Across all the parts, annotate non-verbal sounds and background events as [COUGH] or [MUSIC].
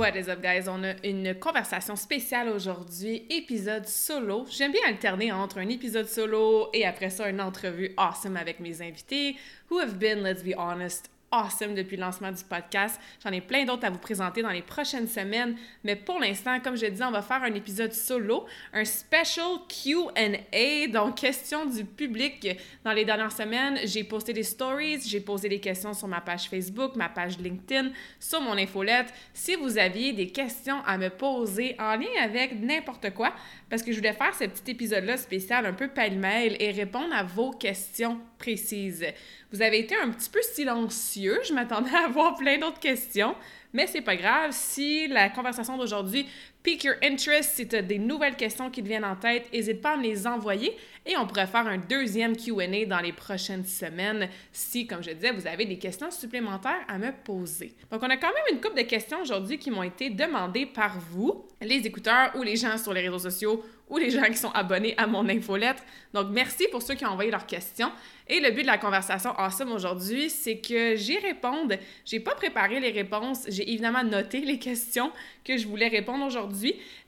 What is up, guys? On a une conversation spéciale aujourd'hui, épisode solo. J'aime bien alterner entre un épisode solo et après ça, une entrevue awesome avec mes invités who have been, let's be honest, awesome depuis le lancement du podcast. J'en ai plein d'autres à vous présenter dans les prochaines semaines, mais pour l'instant, comme je disais, on va faire un épisode solo, un special Q&A, donc questions du public. Dans les dernières semaines, j'ai posté des stories, j'ai posé des questions sur ma page Facebook, ma page LinkedIn, sur mon infolette. Si vous aviez des questions à me poser en lien avec n'importe quoi, parce que je voulais faire ce petit épisode-là spécial un peu pêle-mêle et répondre à vos questions précises. Vous avez été un petit peu silencieux. Je m'attendais à [LAUGHS] avoir plein d'autres questions, mais c'est pas grave. Si la conversation d'aujourd'hui pique your interest, si tu as des nouvelles questions qui te viennent en tête, n'hésite pas à me les envoyer et on pourrait faire un deuxième Q&A dans les prochaines semaines si, comme je disais, vous avez des questions supplémentaires à me poser. Donc, on a quand même une couple de questions aujourd'hui qui m'ont été demandées par vous, les écouteurs ou les gens sur les réseaux sociaux ou les gens qui sont abonnés à mon infolettre. Donc, merci pour ceux qui ont envoyé leurs questions. Et le but de la conversation awesome aujourd'hui, c'est que j'y réponde. J'ai pas préparé les réponses, j'ai évidemment noté les questions que je voulais répondre aujourd'hui.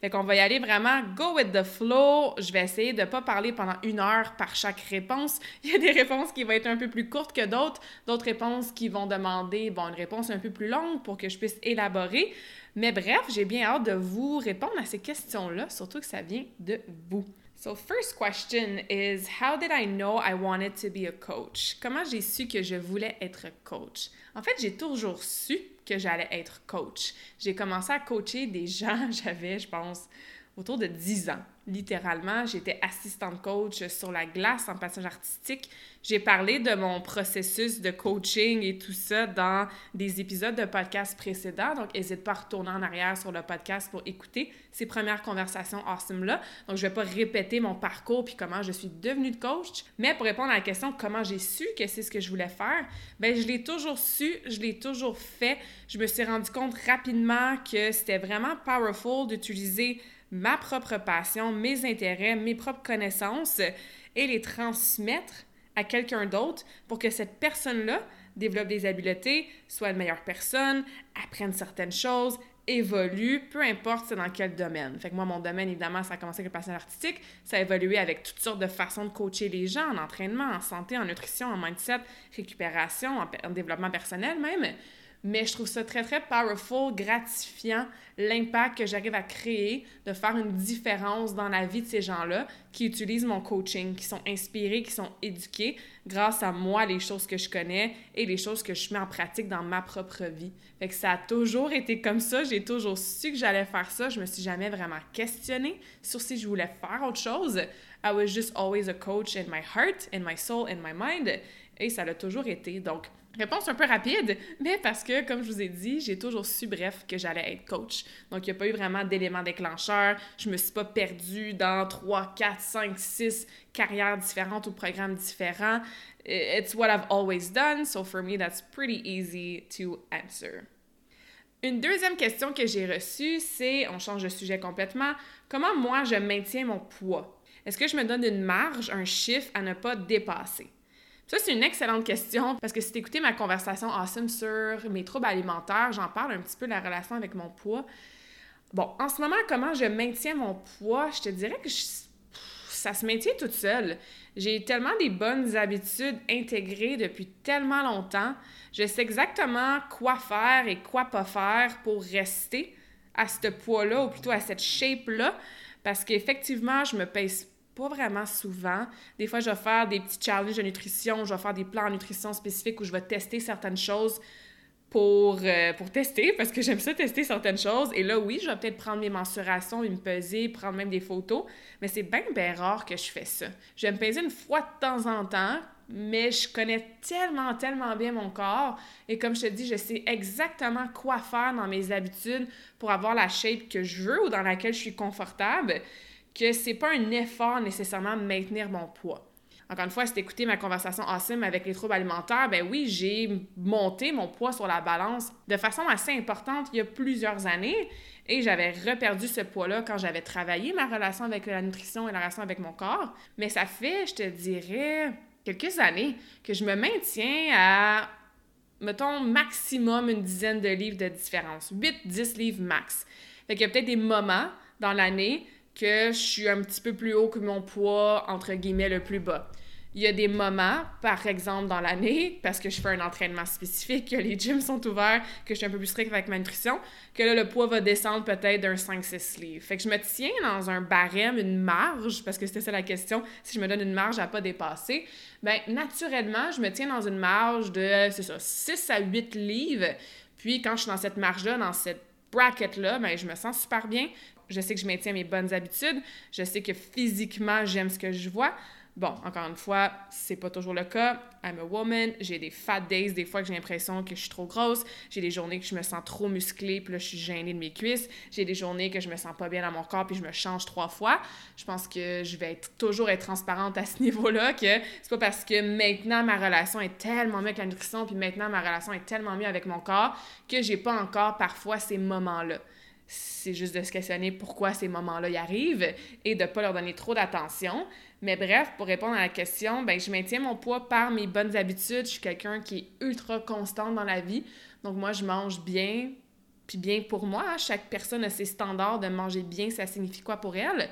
Fait qu'on va y aller vraiment go with the flow. Je vais essayer de pas parler pendant une heure par chaque réponse. [LAUGHS] Il y a des réponses qui vont être un peu plus courtes que d'autres, d'autres réponses qui vont demander, bon, une réponse un peu plus longue pour que je puisse élaborer. Mais bref, j'ai bien hâte de vous répondre à ces questions-là, surtout que ça vient de vous. So, first question is How did I know I wanted to be a coach? Comment j'ai su que je voulais être coach? En fait, j'ai toujours su que j'allais être coach. J'ai commencé à coacher des gens, [LAUGHS] j'avais, je pense, autour de 10 ans. Littéralement, j'étais assistante coach sur la glace en passage artistique. J'ai parlé de mon processus de coaching et tout ça dans des épisodes de podcast précédents. Donc, n'hésite pas à retourner en arrière sur le podcast pour écouter ces premières conversations awesome-là. Donc, je vais pas répéter mon parcours puis comment je suis devenue de coach. Mais pour répondre à la question comment j'ai su que c'est ce que je voulais faire, ben je l'ai toujours su, je l'ai toujours fait. Je me suis rendu compte rapidement que c'était vraiment powerful d'utiliser ma propre passion, mes intérêts, mes propres connaissances et les transmettre à quelqu'un d'autre pour que cette personne-là développe des habiletés, soit une meilleure personne, apprenne certaines choses, évolue, peu importe c'est dans quel domaine. Fait que moi, mon domaine, évidemment, ça a commencé avec le patient artistique, ça a évolué avec toutes sortes de façons de coacher les gens, en entraînement, en santé, en nutrition, en mindset, récupération, en développement personnel même mais je trouve ça très, très powerful, gratifiant, l'impact que j'arrive à créer de faire une différence dans la vie de ces gens-là qui utilisent mon coaching, qui sont inspirés, qui sont éduqués grâce à moi, les choses que je connais et les choses que je mets en pratique dans ma propre vie. Fait que ça a toujours été comme ça, j'ai toujours su que j'allais faire ça, je me suis jamais vraiment questionnée sur si je voulais faire autre chose. I was just always a coach in my heart, in my soul, in my mind. Et ça l'a toujours été. Donc, Réponse un peu rapide, mais parce que, comme je vous ai dit, j'ai toujours su, bref, que j'allais être coach. Donc, il n'y a pas eu vraiment d'éléments déclencheurs. Je me suis pas perdue dans 3, 4, 5, 6 carrières différentes ou programmes différents. It's what I've always done, so for me, that's pretty easy to answer. Une deuxième question que j'ai reçue, c'est, on change de sujet complètement, comment moi je maintiens mon poids? Est-ce que je me donne une marge, un chiffre à ne pas dépasser? Ça, c'est une excellente question parce que si tu écouté ma conversation awesome sur mes troubles alimentaires, j'en parle un petit peu de la relation avec mon poids. Bon, en ce moment, comment je maintiens mon poids, je te dirais que ça se maintient toute seule. J'ai tellement des bonnes habitudes intégrées depuis tellement longtemps. Je sais exactement quoi faire et quoi pas faire pour rester à ce poids-là ou plutôt à cette shape-là parce qu'effectivement, je me pèse pas vraiment souvent. Des fois, je vais faire des petits challenges de nutrition, je vais faire des plans en nutrition spécifiques où je vais tester certaines choses pour, euh, tester, parce que j'aime ça tester certaines choses. Et là, oui, je vais peut-être prendre mes mensurations me peser, prendre même des photos, mais c'est bien, bien rare que je fais ça. Je vais me peser une fois de temps en temps, mais je connais tellement, tellement bien mon corps. Et comme je te dis, je sais exactement quoi faire dans mes habitudes pour avoir la shape que je veux ou dans laquelle je suis confortable, que c'est pas un effort nécessairement de maintenir mon poids. Encore une fois, si écouté ma conversation awesome avec les troubles alimentaires, ben oui, j'ai monté mon poids sur la balance de façon assez importante il y a plusieurs années et j'avais reperdu ce poids-là quand j'avais travaillé ma relation avec la nutrition et la relation avec mon corps. Mais ça fait, je te dirais, quelques années que je me maintiens à, mettons, maximum une dizaine de livres de différence. 8-10 livres max. Fait qu'il y a peut-être des moments dans l'année que je suis un petit peu plus haut que mon poids, entre guillemets, le plus bas. Il y a des moments, par exemple dans l'année, parce que je fais un entraînement spécifique, que les gyms sont ouverts, que je suis un peu plus strict avec ma nutrition, que là, le poids va descendre peut-être d'un 5-6 livres. Fait que je me tiens dans un barème, une marge, parce que c'était ça la question, si je me donne une marge à pas dépasser, bien, naturellement, je me tiens dans une marge de, c'est ça, 6 à 8 livres. Puis quand je suis dans cette marge-là, dans cette bracket-là, ben, je me sens super bien. Je sais que je maintiens mes bonnes habitudes. Je sais que physiquement, j'aime ce que je vois. Bon, encore une fois, c'est pas toujours le cas. I'm a woman. J'ai des fat days, des fois que j'ai l'impression que je suis trop grosse. J'ai des journées que je me sens trop musclée, puis là, je suis gênée de mes cuisses. J'ai des journées que je me sens pas bien dans mon corps, puis je me change trois fois. Je pense que je vais toujours être transparente à ce [LAUGHS] niveau-là, que c'est pas parce que maintenant ma relation est tellement mieux avec la nutrition, puis maintenant ma relation est tellement mieux avec mon corps, que j'ai pas encore parfois ces moments-là c'est juste de se questionner pourquoi ces moments-là y arrivent et de ne pas leur donner trop d'attention. Mais bref, pour répondre à la question, ben, je maintiens mon poids par mes bonnes habitudes. Je suis quelqu'un qui est ultra constant dans la vie. Donc moi, je mange bien, puis bien pour moi. Chaque personne a ses standards de manger bien, ça signifie quoi pour elle?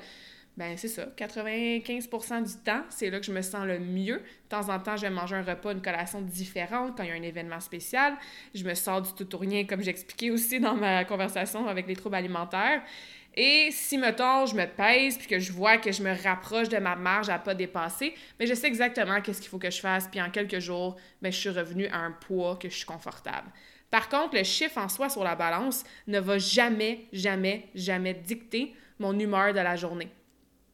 Ben c'est ça, 95% du temps, c'est là que je me sens le mieux. De temps en temps, je vais manger un repas, une collation différente quand il y a un événement spécial. Je me sors du tout ou rien, comme j'expliquais aussi dans ma conversation avec les troubles alimentaires. Et si, mettons, je me pèse puis que je vois que je me rapproche de ma marge à pas dépasser, mais ben, je sais exactement qu'est-ce qu'il faut que je fasse. Puis en quelques jours, ben, je suis revenue à un poids que je suis confortable. Par contre, le chiffre en soi sur la balance ne va jamais, jamais, jamais dicter mon humeur de la journée.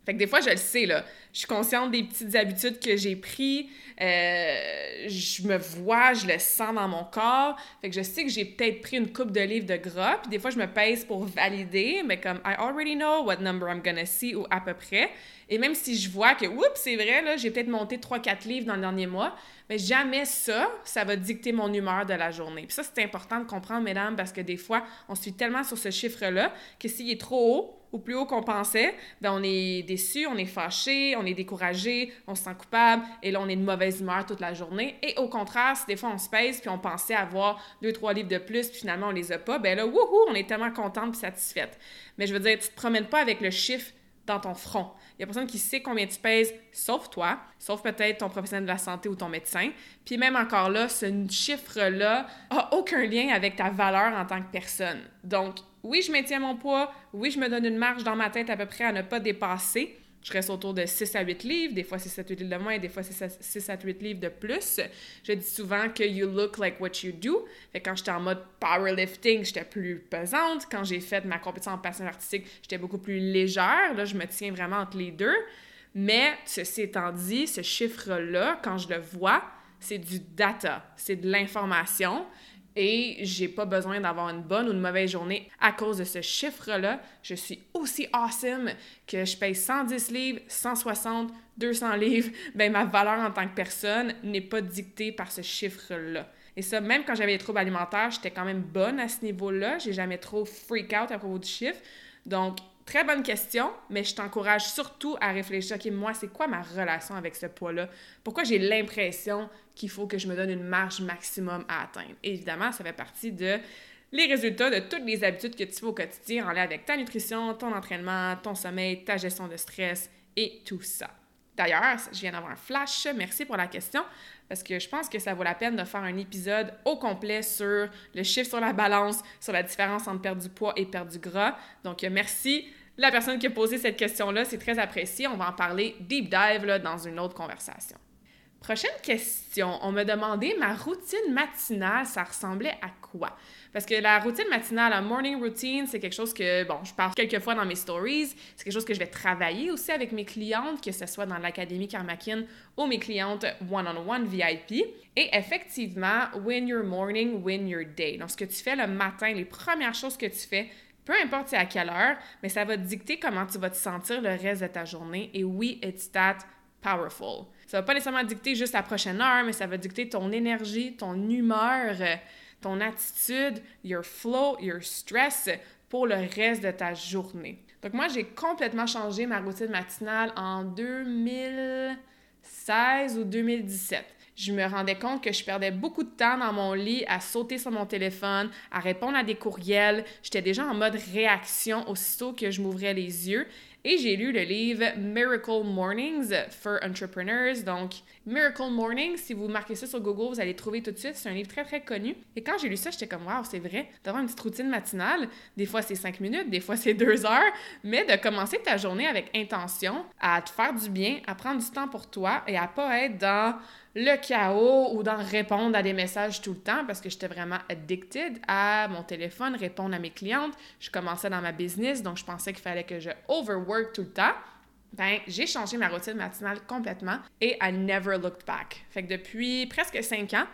Fait que des fois, je le sais, là. Je suis consciente des petites habitudes que j'ai prises. Euh, je me vois, je le sens dans mon corps. Fait que je sais que j'ai peut-être pris une coupe de livres de gras. Puis des fois, je me pèse pour valider, mais comme I already know what number I'm gonna see ou à peu près. Et même si je vois que, oups, c'est vrai, là, j'ai peut-être monté 3-4 livres dans le dernier mois, mais jamais ça, ça va dicter mon humeur de la journée. Puis ça, c'est important de comprendre, mesdames, parce que des fois, on suit tellement sur ce chiffre-là que s'il est trop haut, ou plus haut qu'on pensait, ben on est déçu, on est fâché, on est découragé, on se sent coupable, et là, on est de mauvaise humeur toute la journée. Et au contraire, si des fois on se pèse, puis on pensait avoir deux, trois livres de plus, puis finalement on les a pas, ben là, wouhou, on est tellement contente puis satisfaite. Mais je veux dire, tu te promènes pas avec le chiffre dans ton front. Il y a personne qui sait combien tu pèses, sauf toi, sauf peut-être ton professionnel de la santé ou ton médecin. Puis même encore là, ce chiffre-là a aucun lien avec ta valeur en tant que personne. Donc, oui, je maintiens mon poids, oui, je me donne une marge dans ma tête à peu près à ne pas dépasser. Je reste autour de 6 à 8 livres, des fois c'est 7 à 8 livres de moins, des fois c'est 6 à 8 livres de plus. Je dis souvent que you look like what you do. Fait quand j'étais en mode powerlifting, j'étais plus pesante. Quand j'ai fait ma compétition en passion artistique, j'étais beaucoup plus légère. Là, je me tiens vraiment entre les deux. Mais ceci étant dit, ce chiffre-là, quand je le vois, c'est du data, c'est de l'information et j'ai pas besoin d'avoir une bonne ou une mauvaise journée à cause de ce chiffre-là. Je suis aussi awesome que je paye 110 livres, 160, 200 livres. Ben, ma valeur en tant que personne n'est pas dictée par ce chiffre-là. Et ça, même quand j'avais des troubles alimentaires, j'étais quand même bonne à ce niveau-là. J'ai jamais trop freak out à propos du chiffre. Donc, Très bonne question, mais je t'encourage surtout à réfléchir, OK, moi, c'est quoi ma relation avec ce poids-là? Pourquoi j'ai l'impression qu'il faut que je me donne une marge maximum à atteindre? évidemment, ça fait partie de les résultats de toutes les habitudes que tu fais au quotidien en lien avec ta nutrition, ton entraînement, ton sommeil, ta gestion de stress et tout ça. D'ailleurs, je viens d'avoir un flash. Merci pour la question parce que je pense que ça vaut la peine de faire un épisode au complet sur le chiffre sur la balance, sur la différence entre perdre du poids et perdre du gras. Donc, merci la personne qui a posé cette question-là. C'est très apprécié. On va en parler deep dive dans une autre conversation. Prochaine question. On m'a demandé ma routine matinale, ça ressemblait à quoi? Parce que la routine matinale, la morning routine, c'est quelque chose que, bon, je parle quelques fois dans mes stories. C'est quelque chose que je vais travailler aussi avec mes clientes, que ce soit dans l'Académie Karmakin ou mes clientes one-on-one VIP. Et effectivement, win your morning, win your day. Donc, ce que tu fais le matin, les premières choses que tu fais, peu importe à quelle heure, mais ça va dicter comment tu vas te sentir le reste de ta journée. Et oui, it's that powerful. Ça va pas nécessairement dicter juste la prochaine heure, mais ça va dicter ton énergie, ton humeur, ton attitude, your flow, your stress pour le reste de ta journée. Donc moi, j'ai complètement changé ma routine matinale en 2016 ou 2017 je me rendais compte que je perdais beaucoup de temps dans mon lit à sauter sur mon téléphone, à répondre à des courriels. J'étais déjà en mode réaction aussitôt que je m'ouvrais les yeux. Et j'ai lu le livre Miracle Mornings for Entrepreneurs. Donc, Miracle Mornings, si vous marquez ça sur Google, vous allez trouver tout de suite. C'est un livre très, très connu. Et quand j'ai lu ça, j'étais comme, waouh, c'est vrai, d'avoir une petite routine matinale. Des fois, c'est cinq minutes, des fois, [LAUGHS] c'est deux heures. Mais de commencer ta journée avec intention, à te faire du bien, à prendre du temps pour toi et à pas être dans le chaos ou d'en répondre à des messages tout le temps parce que j'étais vraiment addicted à mon téléphone, répondre à mes clientes. Je commençais dans ma business, donc je pensais qu'il fallait que je overwork tout le temps. Ben, j'ai changé ma routine matinale complètement et I never looked back. Fait que depuis presque cinq ans,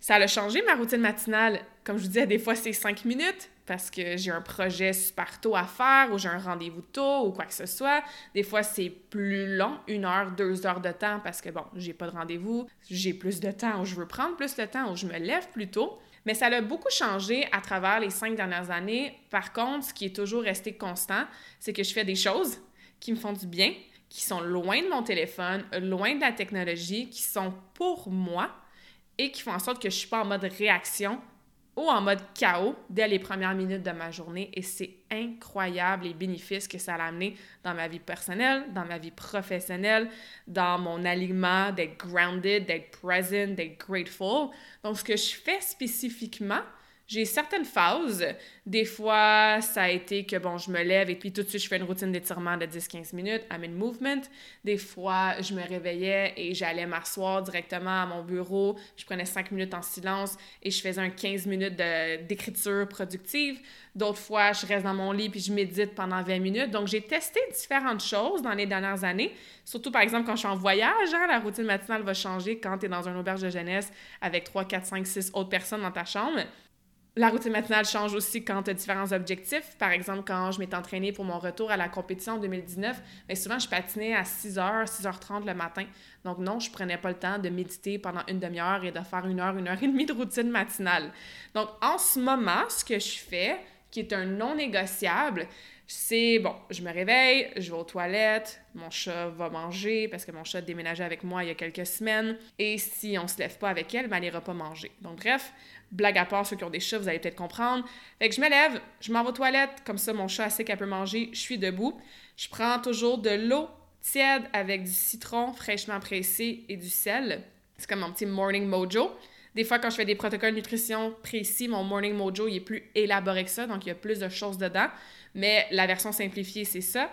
ça a changé ma routine matinale. Comme je vous disais, des fois c'est cinq minutes, parce que j'ai un projet super tôt à faire ou j'ai un rendez-vous tôt ou quoi que ce soit. Des fois, c'est plus long, une heure, deux heures de temps parce que, bon, j'ai pas de rendez-vous, j'ai plus de temps ou je veux prendre plus de temps ou je me lève plus tôt. Mais ça a beaucoup changé à travers les cinq dernières années. Par contre, ce qui est toujours resté constant, c'est que je fais des choses qui me font du bien, qui sont loin de mon téléphone, loin de la technologie, qui sont pour moi et qui font en sorte que je suis pas en mode réaction ou en mode chaos dès les premières minutes de ma journée et c'est incroyable les bénéfices que ça a amené dans ma vie personnelle, dans ma vie professionnelle, dans mon alignement, d'être grounded, d'être present, d'être grateful. Donc, ce que je fais spécifiquement, j'ai certaines phases. Des fois, ça a été que, bon, je me lève et puis tout de suite, je fais une routine d'étirement de 10-15 minutes, I'm in movement. Des fois, je me réveillais et j'allais m'asseoir directement à mon bureau. Je prenais 5 minutes en silence et je faisais un 15 minutes d'écriture productive. D'autres fois, je reste dans mon lit puis je médite pendant 20 minutes. Donc, j'ai testé différentes choses dans les dernières années. Surtout, par exemple, quand je suis en voyage, hein, la routine matinale va changer quand tu es dans un auberge de jeunesse avec 3, 4, 5, 6 autres personnes dans ta chambre. La routine matinale change aussi quand tu as différents objectifs. Par exemple, quand je m'étais entraînée pour mon retour à la compétition en 2019, bien souvent, je patinais à 6h, 6h30 le matin. Donc non, je prenais pas le temps de méditer pendant une demi-heure et de faire une heure, une heure et demie de routine matinale. Donc en ce moment, ce que je fais, qui est un non négociable, c'est bon, je me réveille, je vais aux toilettes, mon chat va manger parce que mon chat a déménagé avec moi il y a quelques semaines. Et si on se lève pas avec elle, ben, elle ira pas manger. Donc, bref, blague à part, ceux qui ont des chats, vous allez peut-être comprendre. Fait que je me lève, je m'en vais aux toilettes, comme ça mon chat sait qu'elle peut manger, je suis debout. Je prends toujours de l'eau tiède avec du citron fraîchement pressé et du sel. C'est comme mon petit morning mojo. Des fois, quand je fais des protocoles nutrition précis, mon morning mojo il est plus élaboré que ça, donc il y a plus de choses dedans. Mais la version simplifiée, c'est ça.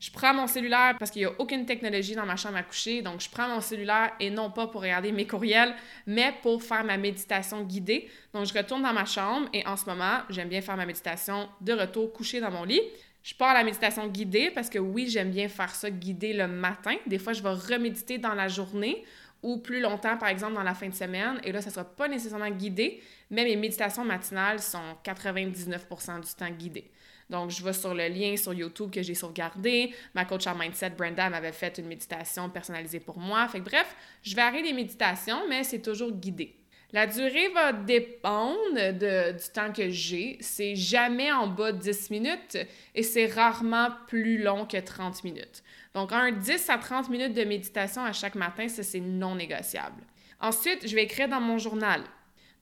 Je prends mon cellulaire parce qu'il n'y a aucune technologie dans ma chambre à coucher. Donc, je prends mon cellulaire et non pas pour regarder mes courriels, mais pour faire ma méditation guidée. Donc, je retourne dans ma chambre et en ce moment, j'aime bien faire ma méditation de retour couché dans mon lit. Je pars à la méditation guidée parce que oui, j'aime bien faire ça guidée le matin. Des fois, je vais reméditer dans la journée ou plus longtemps, par exemple, dans la fin de semaine. Et là, ça ne sera pas nécessairement guidé, mais mes méditations matinales sont 99% du temps guidées. Donc, je vais sur le lien sur YouTube que j'ai sauvegardé. Ma coach en mindset, Brenda, m'avait fait une méditation personnalisée pour moi. Fait que bref, je arrêter les méditations, mais c'est toujours guidé. La durée va dépendre du temps que j'ai. C'est jamais en bas de 10 minutes et c'est rarement plus long que 30 minutes. Donc, un 10 à 30 minutes de méditation à chaque matin, ça, c'est non négociable. Ensuite, je vais écrire dans mon journal.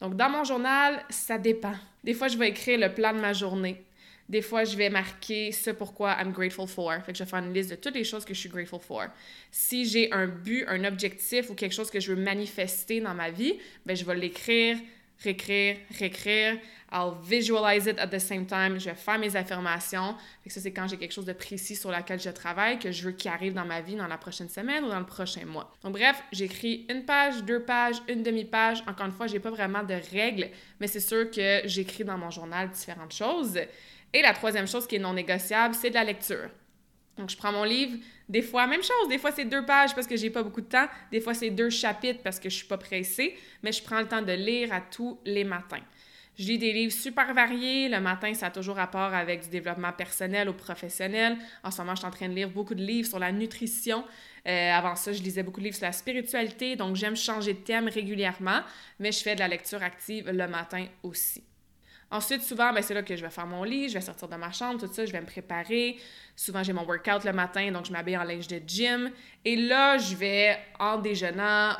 Donc, dans mon journal, ça dépend. Des fois, je vais écrire le plan de ma journée. Des fois, je vais marquer ce pourquoi I'm grateful for. Fait je vais faire une liste de toutes les choses que je suis grateful for. Si j'ai un but, un objectif ou quelque chose que je veux manifester dans ma vie, ben je vais l'écrire réécrire, réécrire. I'll visualize it at the same time. Je vais faire mes affirmations. Ça, c'est quand j'ai quelque chose de précis sur lequel je travaille, que je veux qu'il arrive dans ma vie dans la prochaine semaine ou dans le prochain mois. Donc, bref, j'écris une page, deux pages, une demi-page. Encore une fois, j'ai pas vraiment de règles, mais c'est sûr que j'écris dans mon journal différentes choses. Et la troisième chose qui est non négociable, c'est de la lecture. Donc, je prends mon livre. Des fois, même chose. Des fois, c'est deux pages parce que j'ai pas beaucoup de temps. Des fois, c'est deux chapitres parce que je suis pas pressée. Mais je prends le temps de lire à tous les matins. Je lis des livres super variés. Le matin, ça a toujours rapport avec du développement personnel ou professionnel. En ce moment, je suis en train de lire beaucoup de livres sur la nutrition. Euh, avant ça, je lisais beaucoup de livres sur la spiritualité. Donc, j'aime changer de thème régulièrement, mais je fais de la lecture active le matin aussi. Ensuite, souvent, ben, c'est là que je vais faire mon lit, je vais sortir de ma chambre, tout ça, je vais me préparer. Souvent, j'ai mon workout le matin, donc je m'habille en linge de gym. Et là, je vais, en déjeunant,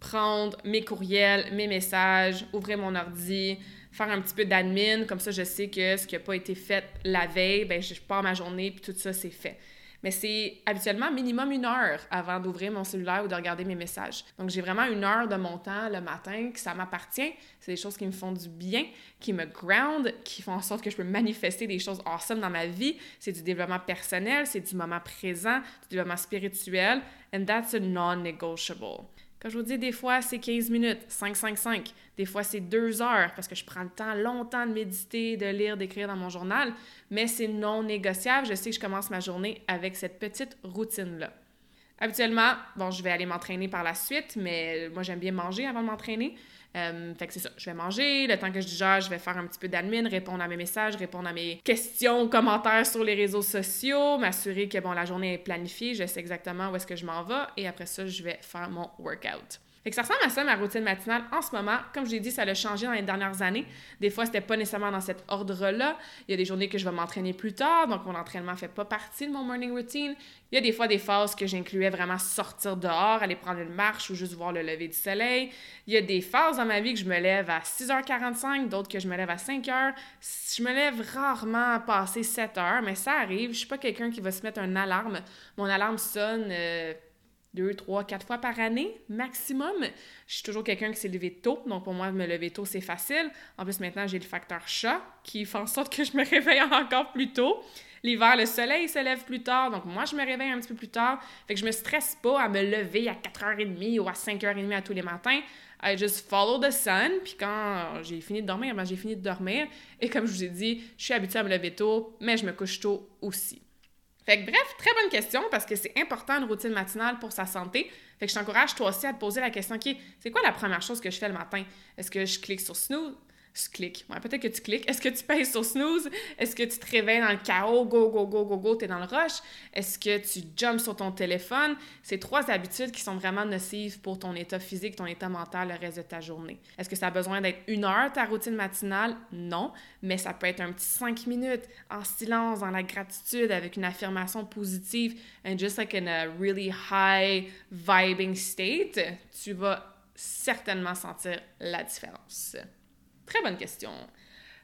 prendre mes courriels, mes messages, ouvrir mon ordi, faire un petit peu d'admin. Comme ça, je sais que ce qui n'a pas été fait la veille, ben, je pars ma journée, puis tout ça, c'est fait mais c'est habituellement minimum une heure avant d'ouvrir mon cellulaire ou de regarder mes messages. Donc, j'ai vraiment une heure de mon temps le matin que ça m'appartient. C'est des choses qui me font du bien, qui me ground, qui font en sorte que je peux manifester des choses awesome dans ma vie. C'est du développement personnel, c'est du moment présent, du développement spirituel, and that's a non-negotiable. Je vous dis des fois, c'est 15 minutes, 5, 5, 5. Des fois, c'est 2 heures parce que je prends le temps longtemps de méditer, de lire, d'écrire dans mon journal. Mais c'est non négociable. Je sais que je commence ma journée avec cette petite routine-là. Habituellement, bon, je vais aller m'entraîner par la suite, mais moi, j'aime bien manger avant de m'entraîner. Euh, fait que c'est ça, je vais manger, le temps que je digère, je vais faire un petit peu d'admin, répondre à mes messages, répondre à mes questions, commentaires sur les réseaux sociaux, m'assurer que bon, la journée est planifiée, je sais exactement où est-ce que je m'en vais et après ça, je vais faire mon workout. Fait que ça ressemble à ça, ma routine matinale en ce moment. Comme je l'ai dit, ça a changé dans les dernières années. Des fois, c'était pas nécessairement dans cet ordre-là. Il y a des journées que je vais m'entraîner plus tard, donc mon entraînement fait pas partie de mon morning routine. Il y a des fois des phases que j'incluais vraiment sortir dehors, aller prendre une marche ou juste voir le lever du soleil. Il y a des phases dans ma vie que je me lève à 6h45, d'autres que je me lève à 5h. Je me lève rarement à passer 7h, mais ça arrive. Je suis pas quelqu'un qui va se mettre une alarme. Mon alarme sonne... Euh, deux, trois, quatre fois par année maximum. Je suis toujours quelqu'un qui s'est levé tôt, donc pour moi, me lever tôt, c'est facile. En plus, maintenant, j'ai le facteur chat qui fait en sorte que je me [LAUGHS] réveille encore plus tôt. L'hiver, le soleil se lève plus tard, donc moi, je me réveille un petit peu plus tard. Fait que je me stresse pas à me lever à 4h30 ou à 5h30 à tous les matins. I just follow the sun, puis quand j'ai fini de dormir, ben j'ai fini de dormir. Et comme je vous ai dit, je suis habituée à me lever tôt, mais je me couche tôt aussi. Fait que bref, très bonne question parce que c'est important une routine matinale pour sa santé. Fait que je t'encourage toi aussi à te poser la question qui c'est quoi la première chose que je fais le matin? Est-ce que je clique sur snooze? Tu cliques. Ouais, peut-être que tu cliques. Est-ce que tu pèses sur snooze? Est-ce que tu te réveilles dans le chaos? Go, go, go, go, go, t'es dans le rush? Est-ce que tu jumps sur ton téléphone? C'est trois habitudes qui sont vraiment nocives pour ton état physique, ton état mental le reste de ta journée. Est-ce que ça a besoin d'être une heure ta routine matinale? Non, mais ça peut être un petit cinq minutes en silence, dans la gratitude, avec une affirmation positive, and just like in a really high vibing state, tu vas certainement sentir la différence. Très bonne question.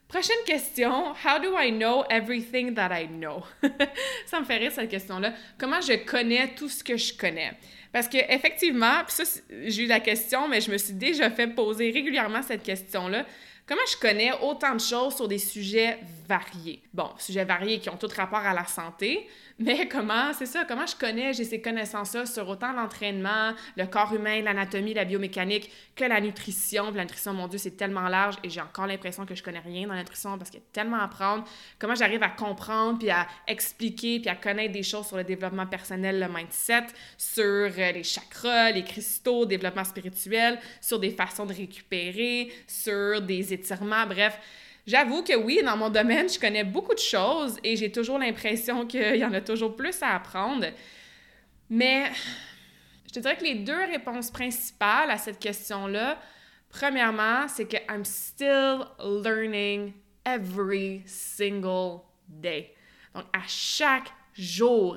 Prochaine question. How do I know everything that I know? [LAUGHS] ça me fait rire cette question-là. Comment je connais tout ce que je connais? Parce que effectivement, puis ça, j'ai eu la question, mais je me suis déjà fait poser régulièrement cette question-là. Comment je connais autant de choses sur des sujets variés? Bon, sujets variés qui ont tout rapport à la santé, mais comment, c'est ça, comment je connais, j'ai ces connaissances-là sur autant l'entraînement, le corps humain, l'anatomie, la biomécanique, que la nutrition? la nutrition, mon Dieu, c'est tellement large et j'ai encore l'impression que je connais rien dans la nutrition parce qu'il y a tellement à apprendre. Comment j'arrive à comprendre, puis à expliquer, puis à connaître des choses sur le développement personnel, le mindset, sur euh, les chakras, les cristaux, développement spirituel, sur des façons de récupérer, sur des étirements, bref. J'avoue que oui, dans mon domaine, je connais beaucoup de choses et j'ai toujours l'impression qu'il y en a toujours plus à apprendre. Mais je te dirais que les deux réponses principales à cette question-là, premièrement, c'est que I'm still learning every single day. Donc, à chaque jour,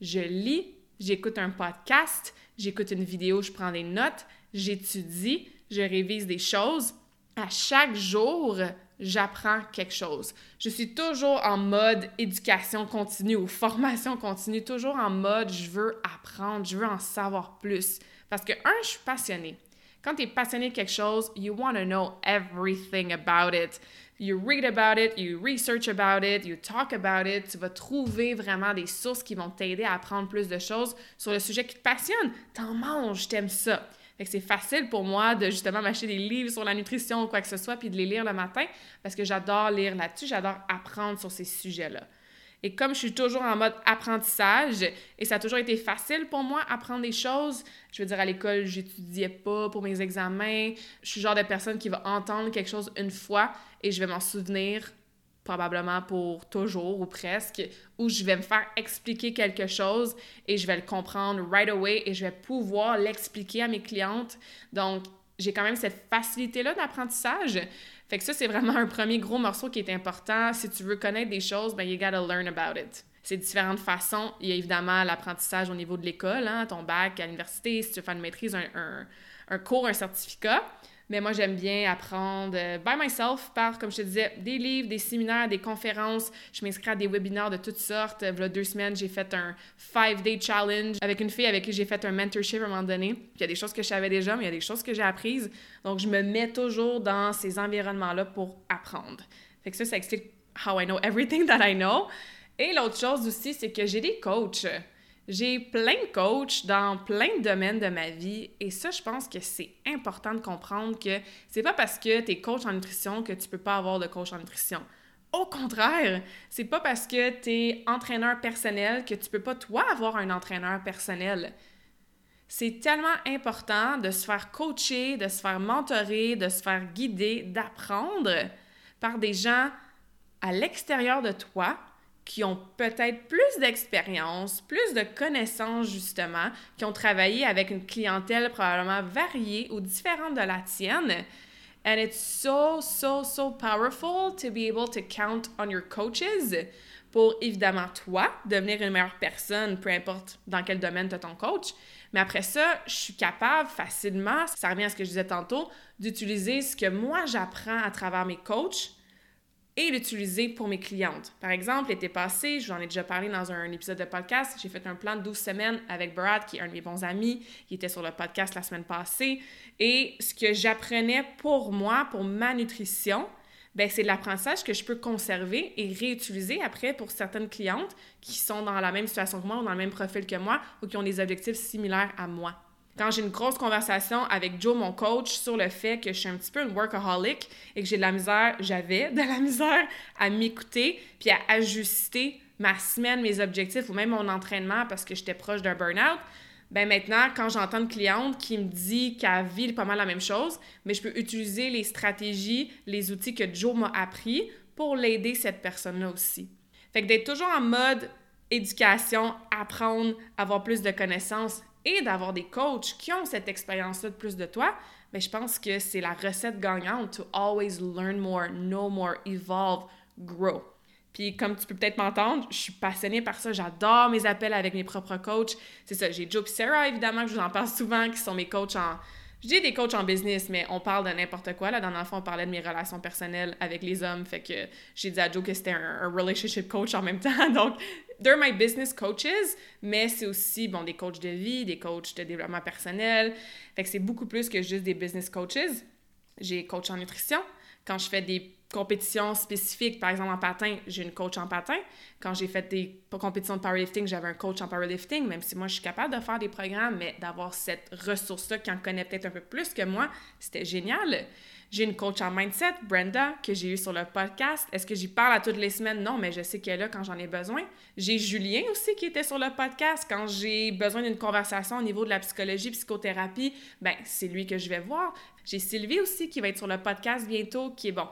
je lis, j'écoute un podcast, j'écoute une vidéo, je prends des notes, j'étudie, je révise des choses. À chaque jour, j'apprends quelque chose. Je suis toujours en mode éducation continue ou formation continue, toujours en mode je veux apprendre, je veux en savoir plus. Parce que, un, je suis passionnée. Quand tu es passionné de quelque chose, you want to know everything about it. You read about it, you research about it, you talk about it. Tu vas trouver vraiment des sources qui vont t'aider à apprendre plus de choses sur le sujet qui te passionne. T'en manges, t'aimes ça. Que c'est facile pour moi de justement m'acheter des livres sur la nutrition ou quoi que ce soit, puis de les lire le matin, parce que j'adore lire là-dessus, j'adore apprendre sur ces sujets-là. Et comme je suis toujours en mode apprentissage, et ça a toujours été facile pour moi apprendre des choses, je veux dire, à l'école, j'étudiais pas pour mes examens. Je suis le genre de personne qui va entendre quelque chose une fois et je vais m'en souvenir probablement pour toujours ou presque, où je vais me faire expliquer quelque chose et je vais le comprendre right away et je vais pouvoir l'expliquer à mes clientes. Donc, j'ai quand même cette facilité-là d'apprentissage. Fait que ça, c'est vraiment un premier gros morceau qui est important. Si tu veux connaître des choses, ben, you gotta learn about it. C'est différentes façons. Il y a évidemment l'apprentissage au niveau de l'école, hein, ton bac à l'université, si tu veux faire une maîtrise, un, un cours, un certificat. Mais moi, j'aime bien apprendre euh, by myself par, comme je te disais, des livres, des séminaires, des conférences. Je m'inscris à des webinaires de toutes sortes. Il y a deux semaines, j'ai fait un five-day challenge avec une fille avec qui j'ai fait un mentorship à un moment donné. il y a des choses que je savais déjà, mais il y a des choses que j'ai apprises. Donc, je me mets toujours dans ces environnements-là pour apprendre. Fait que ça, ça explique how I know everything [LAUGHS] that I know. Et l'autre chose aussi, c'est que j'ai des coachs. J'ai plein de coachs dans plein de domaines de ma vie et ça, je pense que c'est important de comprendre que c'est pas parce que tu es coach en nutrition que tu peux pas avoir de coach en nutrition. Au contraire, c'est pas parce que tu es entraîneur personnel que tu peux pas toi avoir un entraîneur personnel. C'est tellement important de se faire coacher, de se faire mentorer, de se faire guider, d'apprendre par des gens à l'extérieur de toi qui ont peut-être plus d'expérience, plus de connaissances justement, qui ont travaillé avec une clientèle probablement variée ou différente de la tienne. And it's so, so, so powerful to be able to count on your coaches pour évidemment toi devenir une meilleure personne, peu importe dans quel domaine tu as ton coach. Mais après ça, je suis capable facilement, ça revient à ce que je disais tantôt, d'utiliser ce que moi j'apprends à travers mes coachs et l'utiliser pour mes clientes. Par exemple, l'été passé, j'en ai déjà parlé dans un épisode de podcast, j'ai fait un plan de 12 semaines avec Brad, qui est un de mes bons amis, qui était sur le podcast la semaine passée. Et ce que j'apprenais pour moi, pour ma nutrition, ben, c'est de l'apprentissage que je peux conserver et réutiliser après pour certaines clientes qui sont dans la même situation que moi ou dans le même profil que moi ou qui ont des objectifs similaires à moi quand j'ai une grosse conversation avec Joe, mon coach, sur le fait que je suis un petit peu une workaholic et que j'ai de la misère, j'avais de la misère à m'écouter puis à ajuster ma semaine, mes objectifs ou même mon entraînement parce que j'étais proche d'un burn-out, ben maintenant, quand j'entends une cliente qui me dit qu'elle vit pas mal la même chose, mais je peux utiliser les stratégies, les outils que Joe m'a appris pour l'aider cette personne-là aussi. Fait que d'être toujours en mode éducation, apprendre, avoir plus de connaissances, et d'avoir des coachs qui ont cette expérience-là de plus de toi, mais je pense que c'est la recette gagnante to always learn more, know more, evolve, grow. Puis comme tu peux peut-être m'entendre, je suis passionnée par ça. J'adore mes appels avec mes propres coachs. C'est ça, j'ai Joe et Sarah, évidemment, que je vous en parle souvent, qui sont mes coachs en, je dis des coachs en business, mais on parle de n'importe quoi. Là, dans l'enfant, on parlait de mes relations personnelles avec les hommes. Fait que j'ai dit à Joe que c'était un, relationship coach en même [LAUGHS] temps. Donc, they're my business coaches, mais c'est aussi, bon, des coachs de vie, des coachs de développement personnel. Fait que c'est beaucoup plus que juste des business coaches. J'ai coach en nutrition. Quand je fais des compétitions spécifiques, par exemple en patin, j'ai une coach en patin. Quand j'ai fait des compétitions de powerlifting, j'avais un coach en powerlifting, même si moi je suis capable de faire des programmes, mais d'avoir cette ressource-là qui en connaît peut-être un peu plus que moi, c'était génial. J'ai une coach en mindset, Brenda, que j'ai eue sur le podcast. Est-ce que j'y parle à toutes les semaines? Non, mais je sais qu'elle est là quand j'en ai besoin. J'ai Julien aussi qui était sur le podcast. Quand j'ai besoin d'une conversation au niveau de la psychologie, psychothérapie, ben c'est lui que je vais voir. J'ai Sylvie aussi qui va être sur le podcast bientôt, qui est bon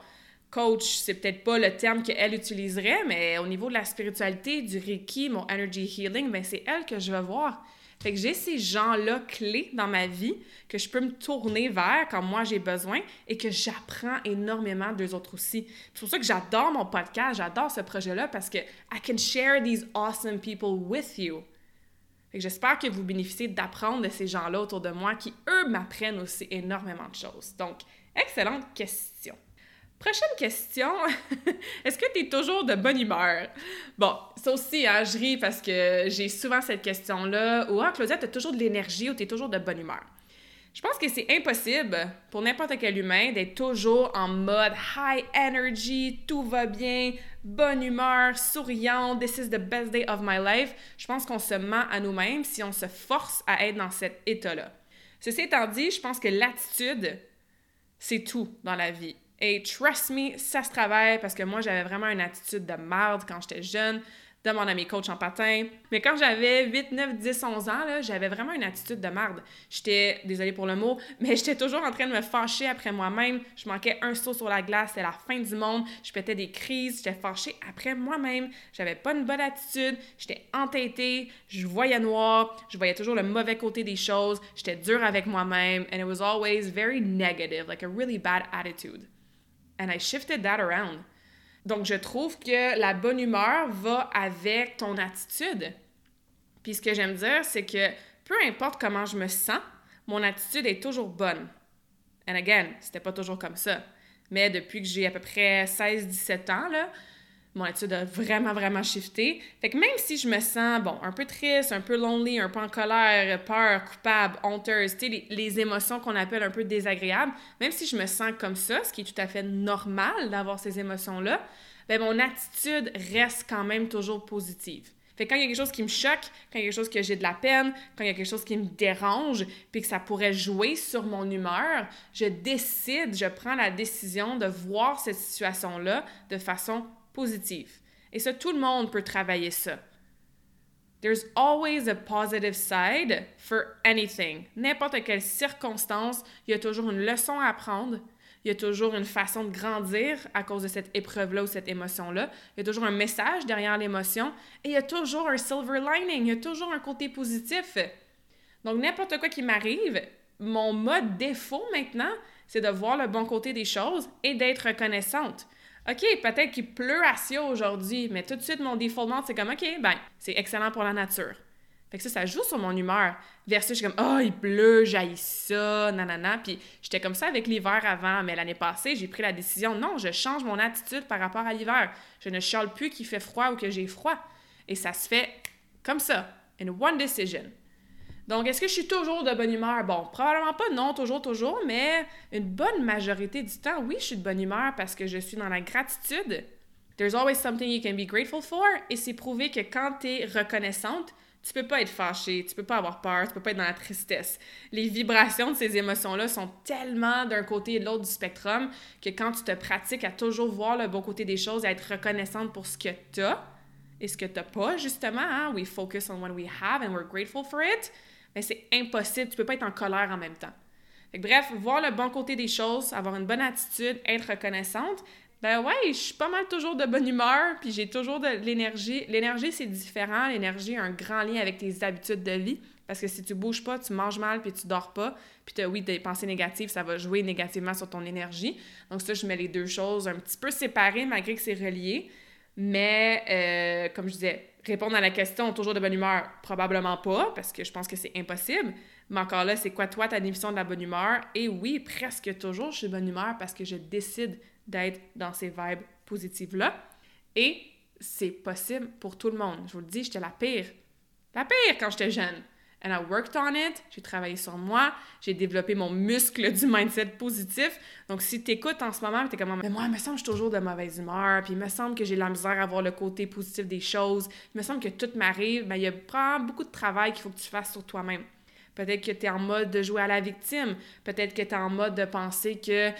coach, c'est peut-être pas le terme qu'elle utiliserait, mais au niveau de la spiritualité, du Reiki, mon energy healing, ben c'est elle que je veux voir. Fait que j'ai ces gens-là clés dans ma vie que je peux me tourner vers quand moi j'ai besoin et que j'apprends énormément d'eux autres aussi. C'est pour ça que j'adore mon podcast, j'adore ce projet-là parce que I can share these awesome people with you. J'espère que vous bénéficiez d'apprendre de ces gens-là autour de moi qui, eux, m'apprennent aussi énormément de choses. Donc, excellente question. Prochaine question. [LAUGHS] Est-ce que tu es toujours de bonne humeur? Bon, ça aussi, hein, je ris parce que j'ai souvent cette question-là. Ou, ah, Claudia, tu as toujours de l'énergie ou tu es toujours de bonne humeur? Je pense que c'est impossible pour n'importe quel humain d'être toujours en mode high energy, tout va bien, bonne humeur, souriant, this is the best day of my life. Je pense qu'on se ment à nous-mêmes si on se force à être dans cet état-là. Ceci étant dit, je pense que l'attitude, c'est tout dans la vie. Et trust me, ça se travaille parce que moi, j'avais vraiment une attitude de merde quand j'étais jeune demande à mes coachs en patin. Mais quand j'avais 8, 9, 10, 11 ans, j'avais vraiment une attitude de marde. J'étais, désolée pour le mot, [LAUGHS] mais j'étais toujours en train de me fâcher après moi-même. Je manquais un saut sur la glace, c'était la fin du monde. Je pétais des crises, j'étais fâchée après moi-même. J'avais pas une bonne attitude, j'étais entêtée, je voyais noir, je voyais toujours le mauvais côté des choses, j'étais dure avec moi-même, and it was always very negative, like a really bad attitude. And I shifted that around. Donc, je trouve que la bonne humeur va avec ton attitude. Puis ce que j'aime dire, c'est que peu importe comment je me sens, mon attitude est toujours bonne. And again, c'était pas toujours comme ça. Mais depuis que j'ai à peu près 16-17 ans, là, mon attitude a vraiment, vraiment shifté. Fait que même si je me sens, bon, un peu triste, un peu lonely, un peu en colère, peur, coupable, honteuse, tu sais, les, les, émotions qu'on appelle un peu désagréables, même si je me sens comme ça, ce qui est tout à fait normal d'avoir ces émotions-là, ben mon attitude reste quand même toujours positive. Fait que quand il y a quelque chose qui me choque, quand il y a quelque chose que j'ai de la peine, quand il y a quelque chose qui me dérange, puis que ça pourrait jouer sur mon humeur, je décide, je prends la décision de voir cette situation-là de façon Et ça, tout le monde peut travailler ça. There's always a positive side for anything. N'importe quelle circonstance, il y a toujours une leçon à apprendre. Il y a toujours une façon de grandir à cause de cette épreuve-là ou cette émotion-là. Il y a toujours un message derrière l'émotion et il y a toujours un silver lining. Il y a toujours un côté positif. Donc, n'importe quoi qui m'arrive, mon mode défaut maintenant, c'est de voir le bon côté des choses et d'être reconnaissante. OK, peut-être qu'il pleut à Sia aujourd'hui, mais tout de suite, mon default mode, c'est comme, OK, ben, c'est excellent pour la nature. Fait que ça, ça joue sur mon humeur. Versus, je suis comme, oh, il pleut, j'aille ça, nanana. Puis j'étais comme ça avec l'hiver avant, mais l'année passée, j'ai pris la décision, non, je change mon attitude par rapport à l'hiver. Je ne chiale plus qu'il fait froid ou que j'ai froid. Et ça se fait comme ça, in one decision. Donc, est-ce que je suis toujours de bonne humeur? Bon, probablement pas non, toujours, toujours, mais une bonne majorité du temps, oui, je suis de bonne humeur parce que je suis dans la gratitude. There's always something you can be grateful for. Et c'est prouvé que quand tu es reconnaissante, tu peux pas être fâché, tu peux pas avoir peur, tu peux pas être dans la tristesse. Les vibrations de ces émotions-là sont tellement d'un côté et de l'autre du spectrum que quand tu te pratiques à toujours voir le bon côté des choses et à être reconnaissante pour ce que tu as et ce que tu n'as pas, justement, hein? we focus on what we have and we're grateful for it, mais c'est impossible. Tu peux pas être en colère en même temps. bref, voir le bon côté des choses, avoir une bonne attitude, être reconnaissante, ben ouais, je suis pas mal toujours de bonne humeur, puis j'ai toujours de l'énergie. L'énergie, c'est différent. L'énergie a un grand lien avec tes habitudes de vie. Parce que si tu bouges pas, tu manges mal, puis tu dors pas, puis oui, des pensées négatives, ça va jouer négativement sur ton énergie. Donc ça, je mets les deux choses un petit peu séparées, malgré que c'est relié. Mais, euh, comme je disais, répondre à la question toujours de bonne humeur, probablement pas, parce que je pense que c'est impossible. Mais encore là, c'est quoi toi ta définition de la bonne humeur? Et oui, presque toujours, je suis de bonne humeur parce que je décide d'être dans ces vibes positives-là. Et c'est possible pour tout le monde. Je vous le dis, j'étais la pire. La pire quand j'étais jeune. And I worked on it. J'ai travaillé sur moi. J'ai développé mon muscle du mindset positif. Donc, si tu écoutes en ce moment, tu es comme, mais moi, il me semble que je suis toujours de mauvaise humeur. Puis, il me semble que j'ai la misère à voir le côté positif des choses. Il me semble que tout m'arrive. Mais il y a vraiment beaucoup de travail qu'il faut que tu fasses sur toi-même. Peut-être que tu es en mode de jouer à la victime. Peut-être que tu es en mode de penser que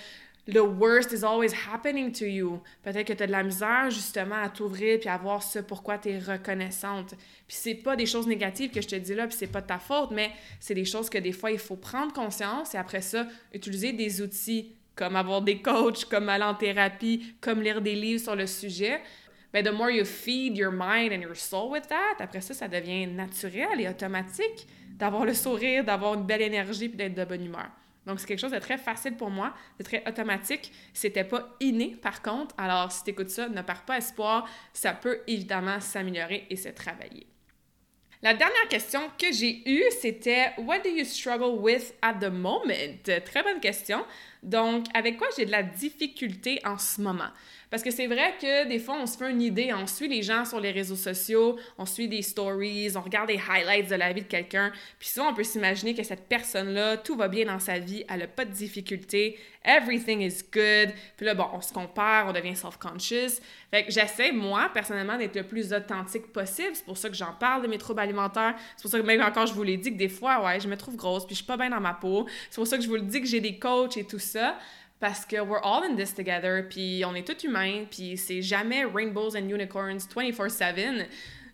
le worst is always happening to you. Peut-être que tu as de la misère justement à t'ouvrir puis à voir ce pourquoi tu es reconnaissante. Puis c'est pas des choses négatives que je te dis là, puis c'est pas de ta faute, mais c'est des choses que des fois il faut prendre conscience et après ça utiliser des outils comme avoir des coachs, comme aller en thérapie, comme lire des livres sur le sujet. Mais the more you feed your mind and your soul with that, après ça ça devient naturel et automatique d'avoir le sourire, d'avoir une belle énergie puis d'être de bonne humeur. Donc, c'est quelque chose de très facile pour moi, de très automatique. C'était pas inné, par contre. Alors, si tu écoutes ça, ne perds pas espoir. Ça peut évidemment s'améliorer et se travailler. La dernière question que j'ai eue, c'était What do you struggle with at the moment? Très bonne question. Donc, avec quoi j'ai de la difficulté en ce moment? Parce que c'est vrai que des fois, on se fait une idée, on suit les gens sur les réseaux sociaux, on suit des stories, on regarde des highlights de la vie de quelqu'un, puis souvent, on peut s'imaginer que cette personne-là, tout va bien dans sa vie, elle n'a pas de difficultés, everything is good. Puis là, bon, on se compare, on devient self-conscious. Fait que j'essaie, moi, personnellement, d'être le plus authentique possible. C'est pour ça que j'en parle de mes troubles alimentaires. C'est pour ça que même encore, je vous l'ai dit que des fois, ouais, je me trouve grosse, puis je suis pas bien dans ma peau. C'est pour ça que je vous le dis que j'ai des coachs et tout ça parce que we're all in this together, puis on est tous humains, puis c'est jamais rainbows and unicorns 24/7.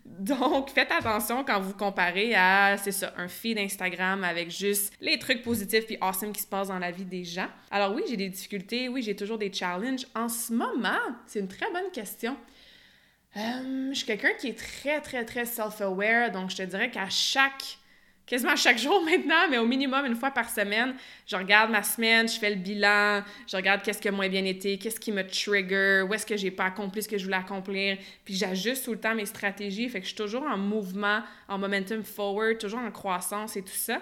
Donc, faites attention quand vous comparez à, c'est ça, un feed Instagram avec juste les trucs positifs puis awesome qui se passent dans la vie des gens. Alors oui, j'ai des difficultés, oui, j'ai toujours des challenges. En ce moment, c'est une très bonne question. Euh, je suis quelqu'un qui est très, très, très self-aware, donc je te dirais qu'à chaque quasiment chaque jour [LAUGHS] maintenant, mais au minimum une fois par semaine, je regarde ma semaine, je fais le bilan, je regarde qu'est-ce qui a moins bien été, qu'est-ce qui me trigger, où est-ce que j'ai pas accompli ce que je voulais accomplir, puis j'ajuste tout le temps mes stratégies, fait que je suis toujours en mouvement, en momentum forward, toujours en croissance et tout ça.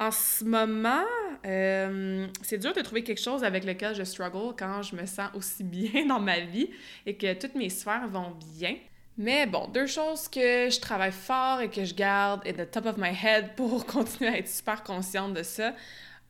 En ce moment, euh, c'est dur de trouver quelque chose avec lequel je struggle quand je me sens aussi [LAUGHS] bien dans ma vie et que toutes mes sphères vont bien. Mais bon, deux choses que je travaille fort et que je garde at the top of my head pour [LAUGHS] continuer à être super consciente de ça.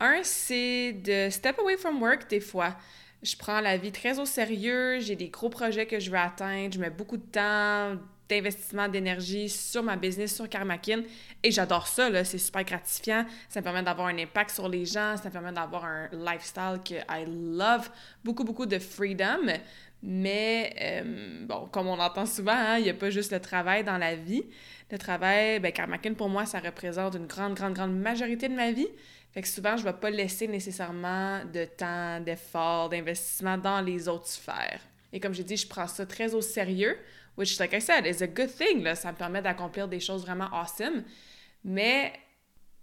Un, c'est de step away from work des fois. Je prends la vie très au sérieux, j'ai des gros projets que je veux atteindre, je mets beaucoup de temps, d'investissement d'énergie sur ma business, sur Karmakin. Et j'adore ça, là. C'est super gratifiant. Ça me permet d'avoir un impact sur les gens. Ça me permet d'avoir un lifestyle que I love. Beaucoup, beaucoup de freedom. Mais, euh, bon, comme on entend souvent, hein, il n'y a pas juste le travail dans la vie. Le travail, ben, Karmakin, pour moi, ça représente une grande, grande, grande majorité de ma vie. Fait que souvent, je ne vais pas laisser nécessairement de temps, d'effort, d'investissement dans les autres sphères. Et comme j'ai dit, je prends ça très au sérieux, which, like I said, is a good thing. Là. Ça me permet d'accomplir des choses vraiment awesome. Mais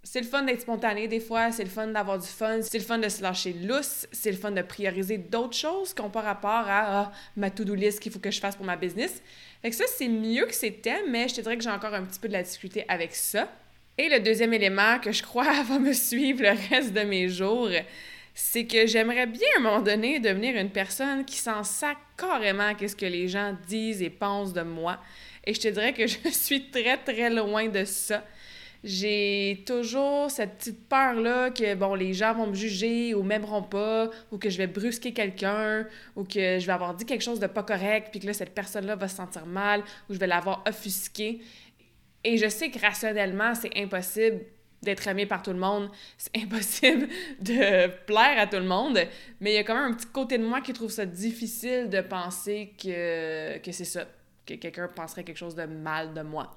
c'est le fun d'être spontané des fois, c'est le fun d'avoir du fun, c'est le fun de se lâcher lousse, c'est le fun de prioriser d'autres choses qui n'ont pas rapport à ah, ma to-do list qu'il faut que je fasse pour ma business. Fait que ça, c'est mieux que c'était, mais je te dirais que j'ai encore un petit peu de la difficulté avec ça. Et le deuxième élément que je crois [LAUGHS] va me suivre le reste de mes jours, c'est que j'aimerais bien à un moment donné devenir une personne qui s'en sac carrément qu'est-ce que les gens disent et pensent de moi. Et je te dirais que [LAUGHS] je suis très très loin de ça j'ai toujours cette petite peur-là que, bon, les gens vont me juger ou m'aimeront pas, ou que je vais brusquer quelqu'un, ou que je vais avoir dit quelque chose de pas correct, puis que là, cette personne-là va se sentir mal, ou je vais l'avoir offusqué. Et je sais que rationnellement, c'est impossible d'être aimé par tout le monde, c'est [LAUGHS] impossible de plaire à tout le monde, mais il y a quand même un petit côté de moi qui trouve ça difficile de penser que, que c'est ça, que quelqu'un penserait quelque chose de mal de moi.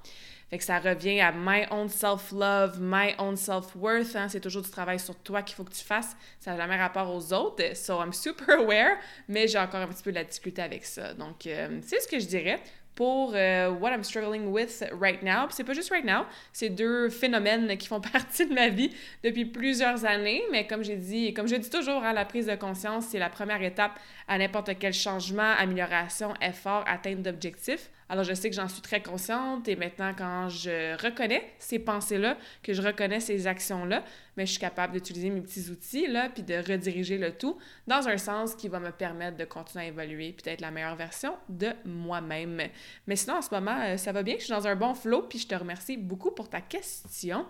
Fait que ça revient à my own self-love, my own self-worth. Hein? C'est toujours du travail sur toi qu'il faut que tu fasses. Ça n'a jamais rapport aux autres. So I'm super aware, mais j'ai encore un petit peu de la difficulté avec ça. Donc, euh, c'est ce que je dirais pour euh, what I'm struggling with right now. Puis c'est pas juste right now, c'est deux phénomènes qui font [LAUGHS] partie de ma vie depuis plusieurs années, mais comme j'ai dit, comme je dis toujours, hein, la prise de conscience, c'est la première étape à n'importe quel changement, amélioration, effort, atteinte d'objectifs. Alors, je sais que j'en suis très consciente et maintenant, quand je reconnais ces pensées-là, que je reconnais ces actions-là, mais je suis capable d'utiliser mes petits outils, là, puis de rediriger le tout dans un sens qui va me permettre de continuer à évoluer, puis d'être la meilleure version de moi-même. Mais sinon, en ce moment, euh, ça va bien, je suis dans un bon flow, puis je te remercie beaucoup pour ta question.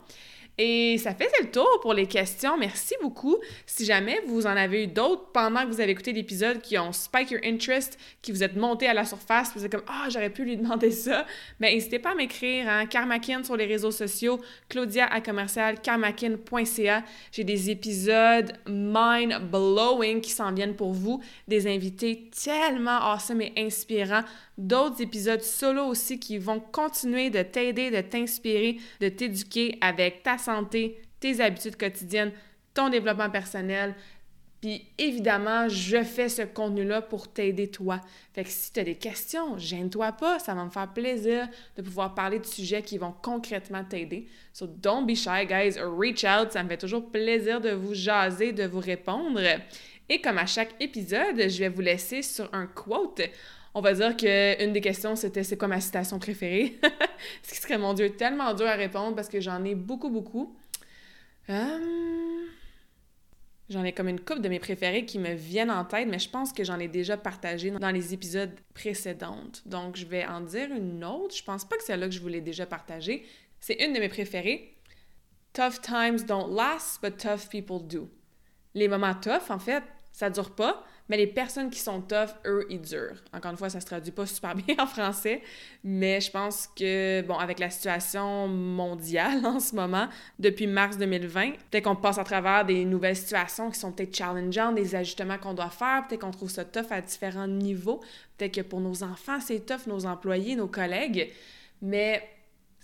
Et ça fait le tour pour les questions. Merci beaucoup. Si jamais vous en avez eu d'autres pendant que vous avez écouté l'épisode qui ont spike your interest, qui vous êtes monté à la surface, vous êtes comme Ah, j'aurais pu lui demander ça, mais ben, n'hésitez pas à m'écrire, hein, Karmakin sur les réseaux sociaux, Claudia à commercial. J'ai des épisodes mind-blowing qui s'en viennent pour vous, des invités tellement awesome et inspirants d'autres épisodes solo aussi qui vont continuer de t'aider, de t'inspirer, de t'éduquer avec ta tes habitudes quotidiennes, ton développement personnel. Puis évidemment, je fais ce contenu-là pour t'aider toi. Fait que si tu as des questions, gêne-toi pas, ça va me faire plaisir de pouvoir parler de sujets qui vont concrètement t'aider. So don't be shy, guys, reach out, ça me fait toujours plaisir de vous jaser, de vous répondre. Et comme à chaque épisode, je vais vous laisser sur un quote on va dire qu'une des questions, c'était c'est quoi ma citation préférée? [LAUGHS] Ce qui serait, mon Dieu, tellement dur à répondre parce que j'en ai beaucoup, beaucoup. Euh, J'en ai comme une coupe de mes préférés qui me viennent en tête, mais je pense que j'en ai déjà partagé dans les épisodes précédents. Donc, je vais en dire une autre. Je pense pas que c'est là que je vous l'ai déjà partagée. C'est une de mes préférées. Tough times don't last, but tough people do. Les moments tough, en fait, ça dure pas, mais les personnes qui sont tough, eux, ils durent. Encore une fois, ça se traduit pas [LAUGHS] super bien en français, mais je pense que, bon, avec la situation mondiale en ce moment, depuis mars 2020, peut-être qu'on passe à travers des nouvelles situations qui sont peut-être challengeantes, des ajustements qu'on doit faire, peut-être qu'on trouve ça tough à différents niveaux, peut-être que pour nos enfants, c'est tough, nos employés, nos collègues, mais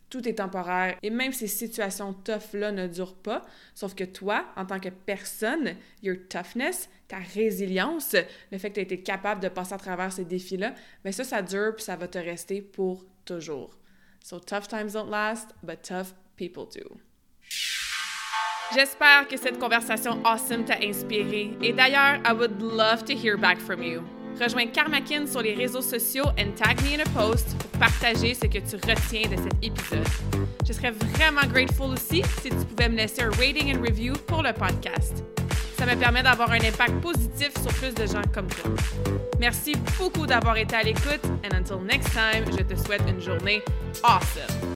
tout est temporaire. Et même ces situations tough-là ne durent pas, sauf que toi, en tant que personne, your toughness, ta résilience, le fait que tu as été capable de passer à travers ces défis-là, mais ça, ça dure puis ça va te rester pour toujours. So tough times don't last, but tough people do. J'espère que cette conversation awesome t'a inspiré. Et d'ailleurs, I would love to hear back from you. Rejoins Karmakin sur les réseaux sociaux and tag me in a post pour partager ce que tu retiens de cet épisode. Je serais vraiment grateful aussi si tu pouvais me laisser un rating and review pour le podcast. Ça me permet d'avoir un impact positif sur plus de gens comme toi. Merci beaucoup d'avoir été à l'écoute and until next time, je te souhaite une journée awesome.